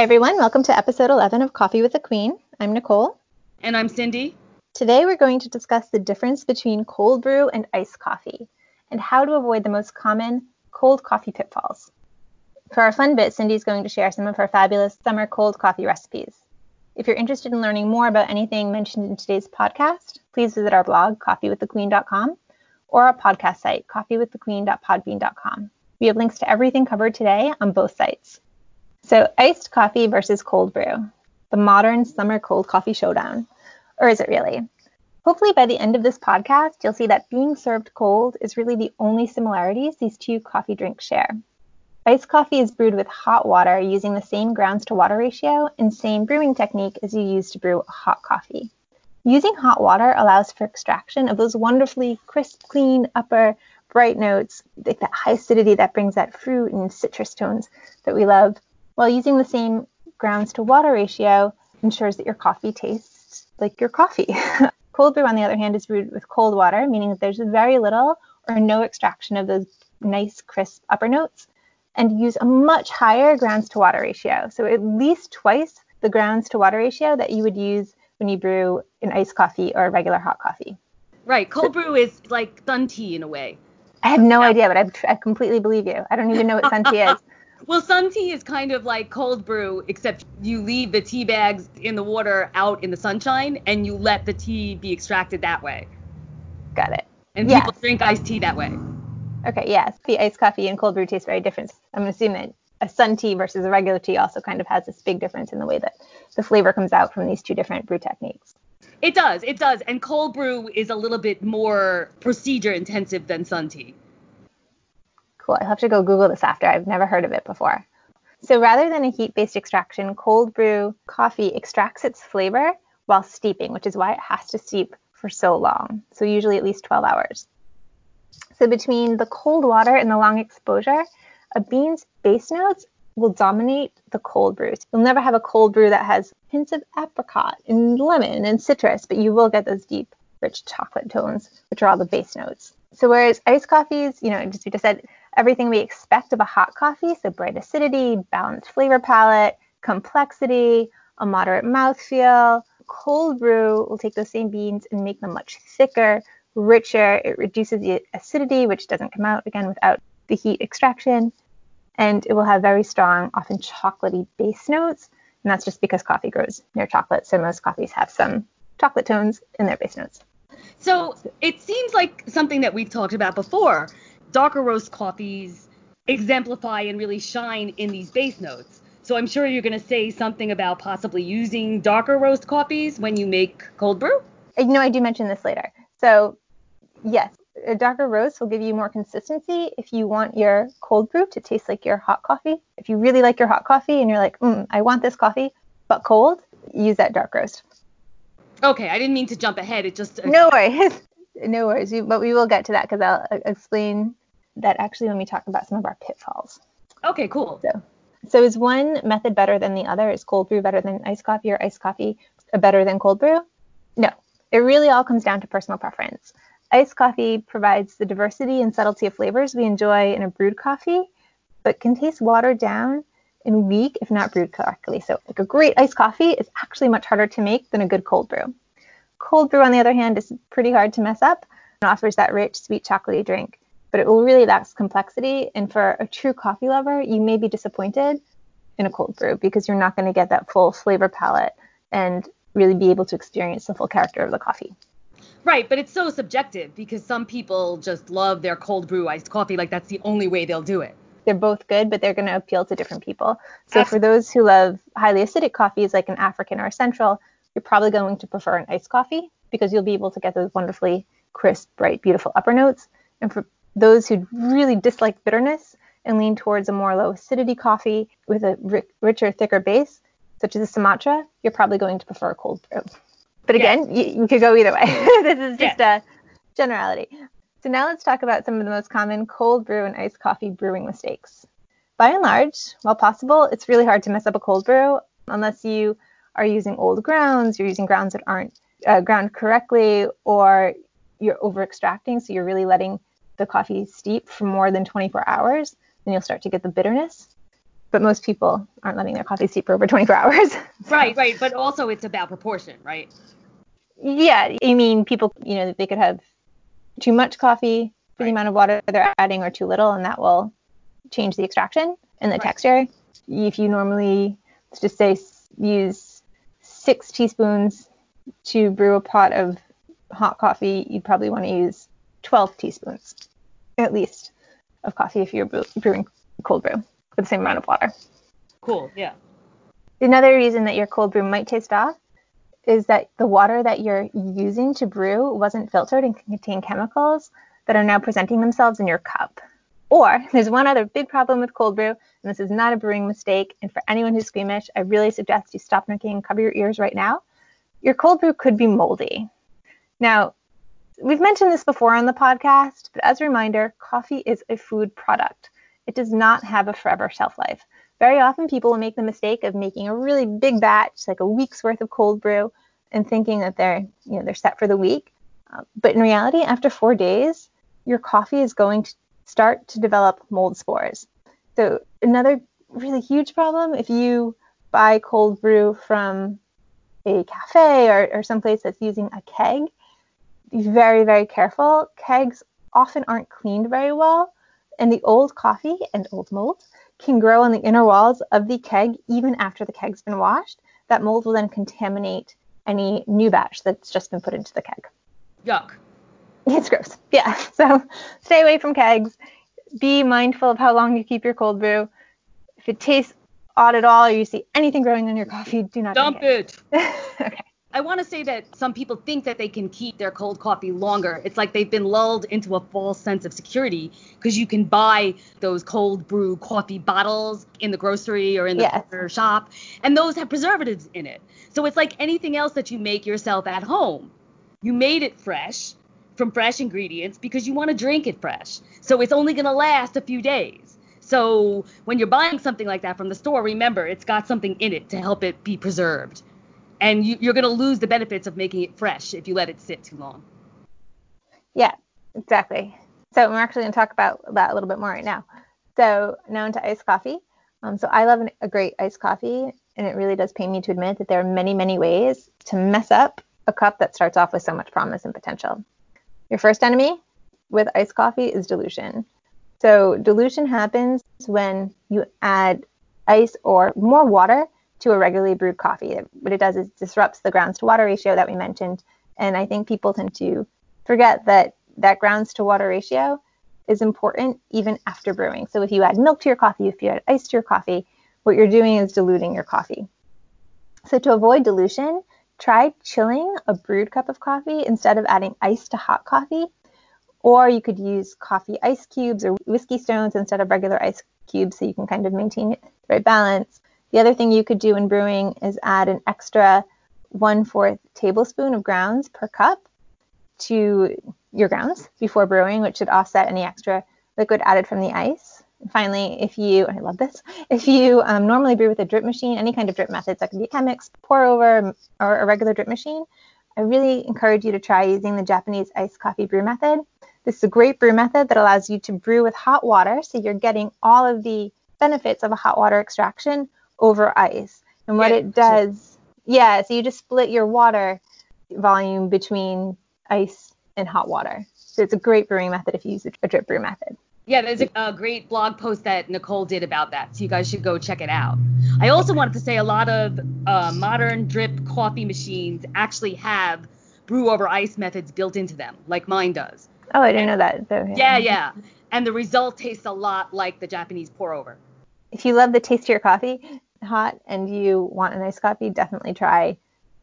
Hi, everyone. Welcome to episode 11 of Coffee with the Queen. I'm Nicole. And I'm Cindy. Today, we're going to discuss the difference between cold brew and iced coffee and how to avoid the most common cold coffee pitfalls. For our fun bit, Cindy's going to share some of her fabulous summer cold coffee recipes. If you're interested in learning more about anything mentioned in today's podcast, please visit our blog, coffeewiththequeen.com, or our podcast site, coffeewiththequeen.podbean.com. We have links to everything covered today on both sites. So, iced coffee versus cold brew, the modern summer cold coffee showdown. Or is it really? Hopefully, by the end of this podcast, you'll see that being served cold is really the only similarities these two coffee drinks share. Iced coffee is brewed with hot water using the same grounds to water ratio and same brewing technique as you use to brew hot coffee. Using hot water allows for extraction of those wonderfully crisp, clean, upper, bright notes, like that high acidity that brings that fruit and citrus tones that we love while using the same grounds to water ratio ensures that your coffee tastes like your coffee. cold brew, on the other hand, is brewed with cold water, meaning that there's very little or no extraction of those nice, crisp upper notes, and use a much higher grounds to water ratio. So at least twice the grounds to water ratio that you would use when you brew an iced coffee or a regular hot coffee. Right. Cold brew is like sun tea in a way. I have no idea, but I, I completely believe you. I don't even know what sun tea is. Well, sun tea is kind of like cold brew, except you leave the tea bags in the water out in the sunshine and you let the tea be extracted that way. Got it. And yes. people drink iced tea that way. Okay, yes. The iced coffee and cold brew taste very different. I'm assuming that a sun tea versus a regular tea also kind of has this big difference in the way that the flavor comes out from these two different brew techniques. It does, it does. And cold brew is a little bit more procedure intensive than sun tea cool. I'll have to go Google this after. I've never heard of it before. So rather than a heat-based extraction, cold brew coffee extracts its flavor while steeping, which is why it has to steep for so long. So usually at least 12 hours. So between the cold water and the long exposure, a bean's base notes will dominate the cold brews. You'll never have a cold brew that has hints of apricot and lemon and citrus, but you will get those deep, rich chocolate tones, which are all the base notes. So whereas iced coffees, you know, just we just said everything we expect of a hot coffee, so bright acidity, balanced flavor palette, complexity, a moderate mouthfeel. Cold brew will take those same beans and make them much thicker, richer. It reduces the acidity, which doesn't come out again without the heat extraction. And it will have very strong, often chocolatey base notes. And that's just because coffee grows near chocolate. So most coffees have some chocolate tones in their base notes. So it seems like something that we've talked about before. Darker roast coffees exemplify and really shine in these base notes. So I'm sure you're going to say something about possibly using darker roast coffees when you make cold brew. Uh, no, I do mention this later. So yes, a darker roast will give you more consistency if you want your cold brew to taste like your hot coffee. If you really like your hot coffee and you're like, mm, I want this coffee, but cold, use that dark roast. Okay, I didn't mean to jump ahead. It just uh, no worries, no worries. but we will get to that because I'll uh, explain that actually when we talk about some of our pitfalls. Okay, cool. So, so is one method better than the other? Is cold brew better than iced coffee or iced coffee uh, better than cold brew? No, it really all comes down to personal preference. Iced coffee provides the diversity and subtlety of flavors we enjoy in a brewed coffee, but can taste watered down and weak if not brewed correctly. So, like a great iced coffee is actually much harder to make than a good cold brew. Cold brew, on the other hand, is pretty hard to mess up and offers that rich, sweet, chocolatey drink. But it will really lacks complexity. And for a true coffee lover, you may be disappointed in a cold brew because you're not going to get that full flavor palette and really be able to experience the full character of the coffee. Right, but it's so subjective because some people just love their cold brew iced coffee. Like that's the only way they'll do it they're both good, but they're going to appeal to different people. So for those who love highly acidic coffees like an African or a Central, you're probably going to prefer an iced coffee because you'll be able to get those wonderfully crisp, bright, beautiful upper notes. And for those who really dislike bitterness and lean towards a more low acidity coffee with a richer, thicker base, such as a Sumatra, you're probably going to prefer a cold brew. But again, yeah. you, you, could go either way. this is just yeah. a generality. So now let's talk about some of the most common cold brew and iced coffee brewing mistakes. By and large, while possible, it's really hard to mess up a cold brew unless you are using old grounds, you're using grounds that aren't uh, ground correctly, or you're over extracting, so you're really letting the coffee steep for more than 24 hours, then you'll start to get the bitterness. but most people aren't letting their coffee steep for over 24 hours. Right, right. But also it's about proportion, right? Yeah, I mean, people, you know, they could have too much coffee for right. the amount of water they're adding or too little, and that will change the extraction and the right. texture. If you normally, let's just say, use six teaspoons to brew a pot of hot coffee, you'd probably want to use 12 teaspoons at least of coffee if you're brewing cold brew with the same amount of water. Cool, yeah. Another reason that your cold brew might taste off is that the water that you're using to brew wasn't filtered and can contain chemicals that are now presenting themselves in your cup. Or there's one other big problem with cold brew, and this is not a brewing mistake. And for anyone who's squeamish, I really suggest you stop drinking and cover your ears right now. Your cold brew could be moldy. Now, we've mentioned this before on the podcast, but as a reminder, coffee is a food product. It does not have a forever shelf life. Very often people will make the mistake of making a really big batch, like a week's worth of cold brew, and thinking that they're, you know, they're set for the week. Uh, but in reality, after four days, your coffee is going to start to develop mold spores. So another really huge problem if you buy cold brew from a cafe or, or someplace that's using a keg, be very, very careful. Kegs often aren't cleaned very well, and the old coffee and old mold can grow on the inner walls of the keg even after the keg's been washed. That mold will then contaminate any new batch that's just been put into the keg. Yuck. It's gross. Yeah. So stay away from kegs. Be mindful of how long you keep your cold brew. If it tastes odd at all or you see anything growing in your coffee, do not dump it. it. okay. I want to say that some people think that they can keep their cold coffee longer. It's like they've been lulled into a false sense of security because you can buy those cold brew coffee bottles in the grocery or in the yes. shop, and those have preservatives in it. So it's like anything else that you make yourself at home. You made it fresh from fresh ingredients because you want to drink it fresh. So it's only going to last a few days. So when you're buying something like that from the store, remember it's got something in it to help it be preserved and you, you're going to lose the benefits of making it fresh if you let it sit too long. Yeah, exactly. So we're actually going to talk about that a little bit more right now. So now into iced coffee. Um, so I love an, a great iced coffee, and it really does pain me to admit that there are many, many ways to mess up a cup that starts off with so much promise and potential. Your first enemy with iced coffee is dilution. So dilution happens when you add ice or more water to a regularly brewed coffee. What it does is disrupts the grounds to water ratio that we mentioned. And I think people tend to forget that that grounds to water ratio is important even after brewing. So if you add milk to your coffee, if you add ice to your coffee, what you're doing is diluting your coffee. So to avoid dilution, try chilling a brewed cup of coffee instead of adding ice to hot coffee. Or you could use coffee ice cubes or whiskey stones instead of regular ice cubes so you can kind of maintain the right balance. The other thing you could do in brewing is add an extra one fourth tablespoon of grounds per cup to your grounds before brewing, which should offset any extra liquid added from the ice. And finally, if you, I love this, if you um, normally brew with a drip machine, any kind of drip methods, that could be Chemex, pour over, or a regular drip machine, I really encourage you to try using the Japanese iced coffee brew method. This is a great brew method that allows you to brew with hot water, so you're getting all of the benefits of a hot water extraction over ice. And what yeah, it does, yeah, so you just split your water volume between ice and hot water. So it's a great brewing method if you use a drip brew method. Yeah, there's a, a, great blog post that Nicole did about that, so you guys should go check it out. I also wanted to say a lot of uh, modern drip coffee machines actually have brew over ice methods built into them, like mine does. Oh, I didn't know that. So, yeah. yeah, yeah. And the result tastes a lot like the Japanese pour over. If you love the taste of your coffee, hot and you want a nice coffee, definitely try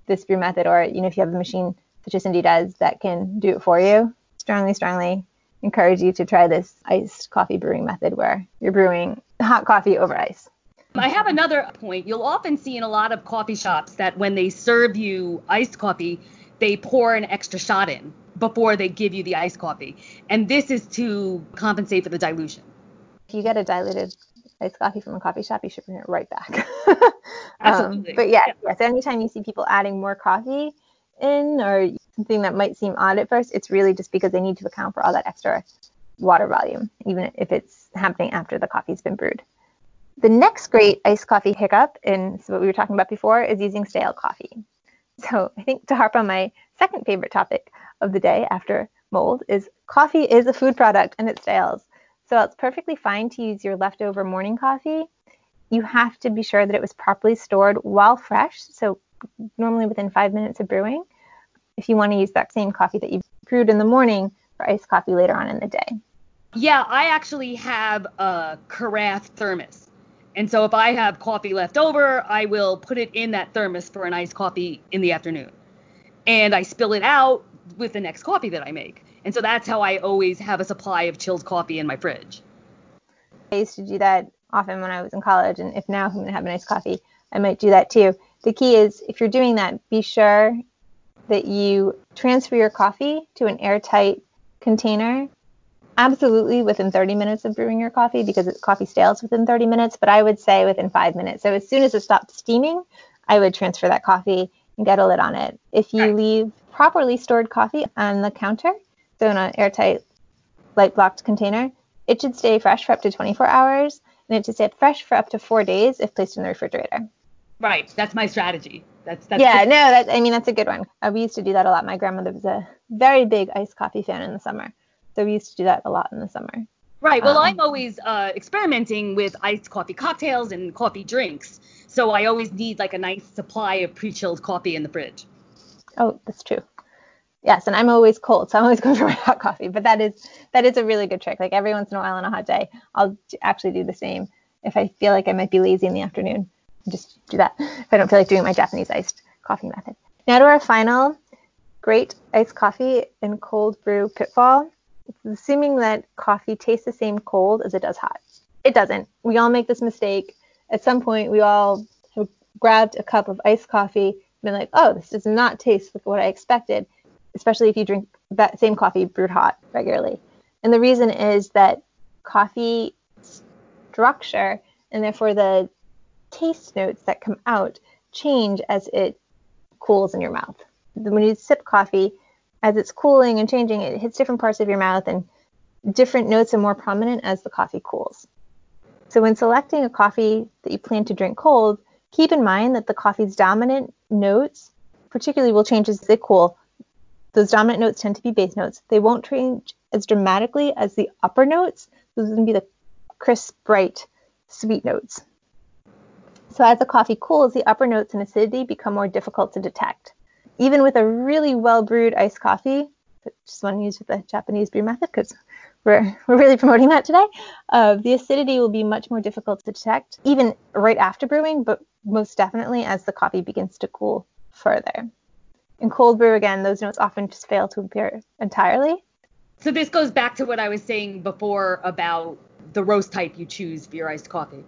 this brew method. Or you know, if you have a machine such as Cindy does that can do it for you, strongly, strongly encourage you to try this iced coffee brewing method where you're brewing hot coffee over ice. I have another point. You'll often see in a lot of coffee shops that when they serve you iced coffee, they pour an extra shot in before they give you the iced coffee. And this is to compensate for the dilution. If you get a diluted iced coffee from a coffee shop, you should bring it right back. Absolutely. Um, but yeah, yeah, so anytime you see people adding more coffee in or something that might seem odd at first, it's really just because they need to account for all that extra water volume, even if it's happening after the coffee's been brewed. The next great iced coffee hiccup, and what we were talking about before, is using stale coffee. So I think to harp on my second favorite topic of the day after mold is coffee is a food product and it stales. So it's perfectly fine to use your leftover morning coffee. You have to be sure that it was properly stored while fresh, so normally within five minutes of brewing, if you want to use that same coffee that you brewed in the morning for iced coffee later on in the day. Yeah, I actually have a carafe thermos. And so if I have coffee left over, I will put it in that thermos for an iced coffee in the afternoon. And I spill it out with the next coffee that I make. And so that's how I always have a supply of chilled coffee in my fridge. I used to do that often when I was in college, and if now I'm going to have a nice coffee, I might do that too. The key is if you're doing that, be sure that you transfer your coffee to an airtight container absolutely within 30 minutes of brewing your coffee because coffee stales within 30 minutes, but I would say within five minutes. So as soon as it stops steaming, I would transfer that coffee and get a lid on it. If you leave properly stored coffee on the counter, so in an airtight, light blocked container, it should stay fresh for up to 24 hours and it should stay fresh for up to four days if placed in the refrigerator. Right. That's my strategy. That's, that's yeah, no, that, I mean, that's a good one. Uh, we used to do that a lot. My grandmother was a very big iced coffee fan in the summer. So we used to do that a lot in the summer. Right. Well, um, I'm always uh, experimenting with iced coffee cocktails and coffee drinks. So I always need like a nice supply of pre-chilled coffee in the fridge. Oh, that's true. Yes, and I'm always cold, so I'm always going for my hot coffee. But that is that is a really good trick. Like every once in a while on a hot day, I'll actually do the same. If I feel like I might be lazy in the afternoon, just do that. If I don't feel like doing my Japanese iced coffee method. Now to our final great iced coffee and cold brew pitfall. It's assuming that coffee tastes the same cold as it does hot. It doesn't. We all make this mistake. At some point, we all have grabbed a cup of iced coffee and been like, oh, this does not taste like what I expected, especially if you drink that same coffee brewed hot regularly. And the reason is that coffee structure and therefore the taste notes that come out change as it cools in your mouth. When you sip coffee, as it's cooling and changing, it hits different parts of your mouth and different notes are more prominent as the coffee cools. So when selecting a coffee that you plan to drink cold, keep in mind that the coffee's dominant notes particularly will change as they cool. Those dominant notes tend to be base notes. They won't change as dramatically as the upper notes. Those are going to be the crisp, bright, sweet notes. So as the coffee cools, the upper notes and acidity become more difficult to detect even with a really well brewed iced coffee, just want to use the Japanese brew method because we're, we're really promoting that today, uh, the acidity will be much more difficult to detect, even right after brewing, but most definitely as the coffee begins to cool further. In cold brew, again, those notes often just fail to appear entirely. So this goes back to what I was saying before about the roast type you choose for your iced coffee.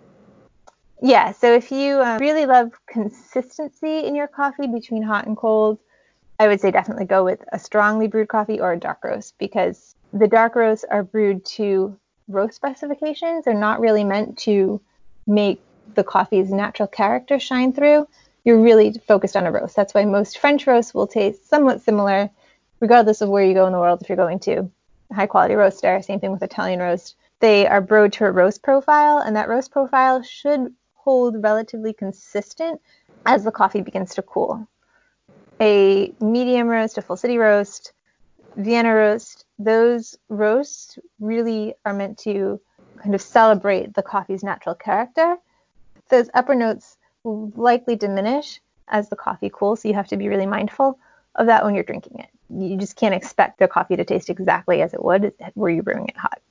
Yeah, so if you um, really love consistency in your coffee between hot and cold, I would say definitely go with a strongly brewed coffee or a dark roast because the dark roasts are brewed to roast specifications. They're not really meant to make the coffee's natural character shine through. You're really focused on a roast. That's why most French roasts will taste somewhat similar, regardless of where you go in the world. If you're going to high quality roaster, same thing with Italian roast. They are brewed to a roast profile, and that roast profile should hold relatively consistent as the coffee begins to cool. A medium roast, a full city roast, Vienna roast, those roasts really are meant to kind of celebrate the coffee's natural character. Those upper notes likely diminish as the coffee cools, so you have to be really mindful of that when you're drinking it. You just can't expect the coffee to taste exactly as it would were you brewing it hot.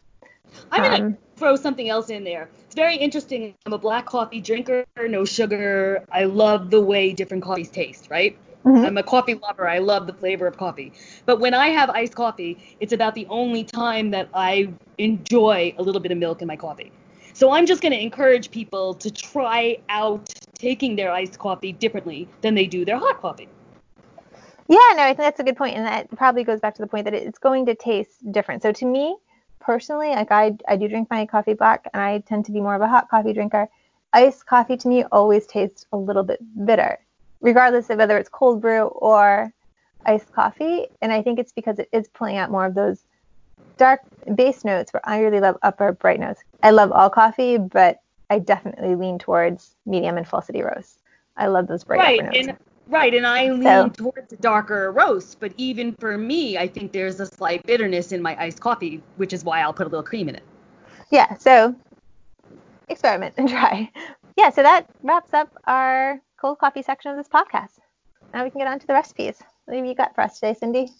I'm gonna um, throw something else in there. It's very interesting. I'm a black coffee drinker, no sugar. I love the way different coffees taste, right? Mm-hmm. I'm a coffee lover. I love the flavor of coffee. But when I have iced coffee, it's about the only time that I enjoy a little bit of milk in my coffee. So I'm just going to encourage people to try out taking their iced coffee differently than they do their hot coffee. Yeah, no, I think that's a good point, and that probably goes back to the point that it's going to taste different. So to me, personally, like I, I do drink my coffee black and I tend to be more of a hot coffee drinker. Iced coffee to me always tastes a little bit bitter, regardless of whether it's cold brew or iced coffee. And I think it's because it is pulling out more of those dark base notes where I really love upper bright notes. I love all coffee, but I definitely lean towards medium and full city roast. I love those bright right. And, right, and I lean So- towards a darker roast, but even for me, I think there's a slight bitterness in my iced coffee, which is why I'll put a little cream in it. yeah, so experiment and try. Yeah, so that wraps up our cold coffee section of this podcast. Now we can get on to the recipes. What have you got for us today, Cindy?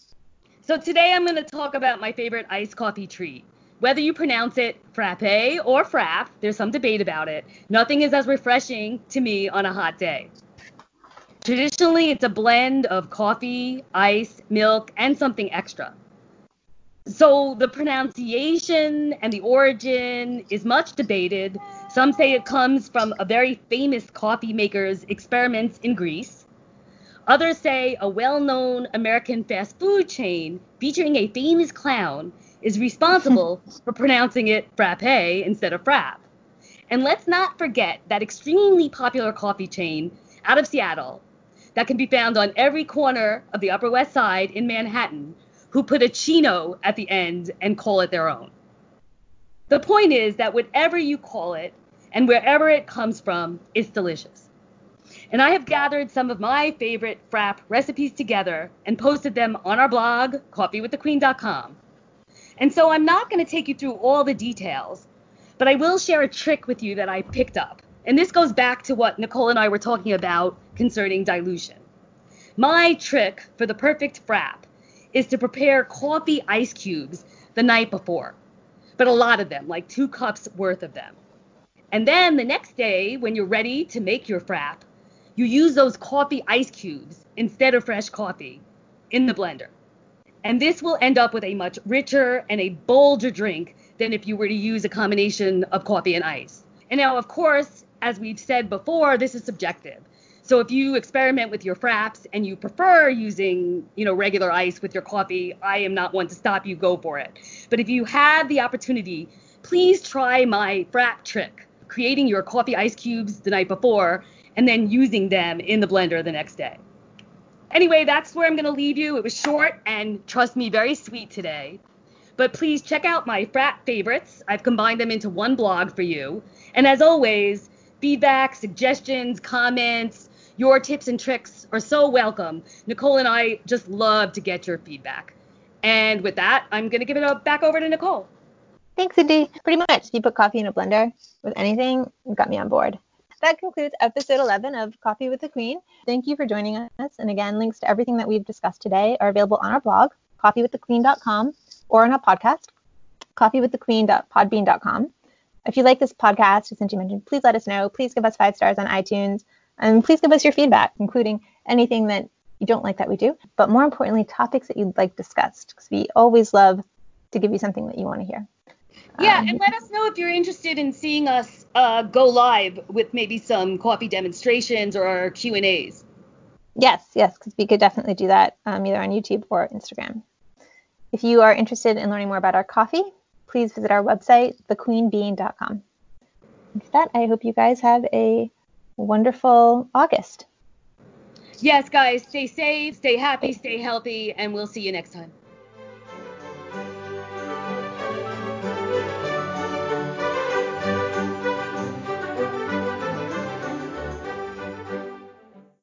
So today I'm going to talk about my favorite iced coffee treat. Whether you pronounce it frappe or frapp, there's some debate about it. Nothing is as refreshing to me on a hot day. Traditionally, it's a blend of coffee, ice, milk, and something extra. So the pronunciation and the origin is much debated. Some say it comes from a very famous coffee maker's experiments in Greece. Others say a well known American fast food chain featuring a famous clown is responsible for pronouncing it frappe instead of frap. And let's not forget that extremely popular coffee chain out of Seattle that can be found on every corner of the Upper West Side in Manhattan who put a chino at the end and call it their own. The point is that whatever you call it and wherever it comes from, it's delicious. And I have gathered some of my favorite frap recipes together and posted them on our blog, coffeewiththequeen.com. And so I'm not going to take you through all the details, but I will share a trick with you that I picked up. And this goes back to what Nicole and I were talking about concerning dilution. My trick for the perfect frap is to prepare coffee ice cubes the night before, but a lot of them, like two cups worth of them. And then the next day, when you're ready to make your frap, you use those coffee ice cubes instead of fresh coffee in the blender. And this will end up with a much richer and a bolder drink than if you were to use a combination of coffee and ice. And now, of course, as we've said before, this is subjective. So if you experiment with your fraps and you prefer using, you know, regular ice with your coffee, I am not one to stop you. Go for it. But if you have the opportunity, please try my frap trick, creating your coffee ice cubes the night before and then using them in the blender the next day. Anyway, that's where I'm going to leave you. It was short and trust me, very sweet today. But please check out my frap favorites. I've combined them into one blog for you. And as always, feedback, suggestions, comments, your tips and tricks are so welcome. Nicole and I just love to get your feedback. And with that, I'm going to give it up back over to Nicole. Thanks, Cindy. Pretty much, you put coffee in a blender with anything, you got me on board. That concludes episode 11 of Coffee with the Queen. Thank you for joining us. And again, links to everything that we've discussed today are available on our blog, coffeewiththequeen.com, or on our podcast, coffeewiththequeen.podbean.com. If you like this podcast, as Cindy mentioned, please let us know. Please give us five stars on iTunes. And please give us your feedback, including anything that you don't like that we do, but more importantly, topics that you'd like discussed, because we always love to give you something that you want to hear. Yeah, Um, and let us know if you're interested in seeing us uh, go live with maybe some coffee demonstrations or Q and A's. Yes, yes, because we could definitely do that um, either on YouTube or Instagram. If you are interested in learning more about our coffee, please visit our website, thequeenbean.com. With that, I hope you guys have a wonderful August. Yes, guys, stay safe, stay happy, stay healthy, and we'll see you next time.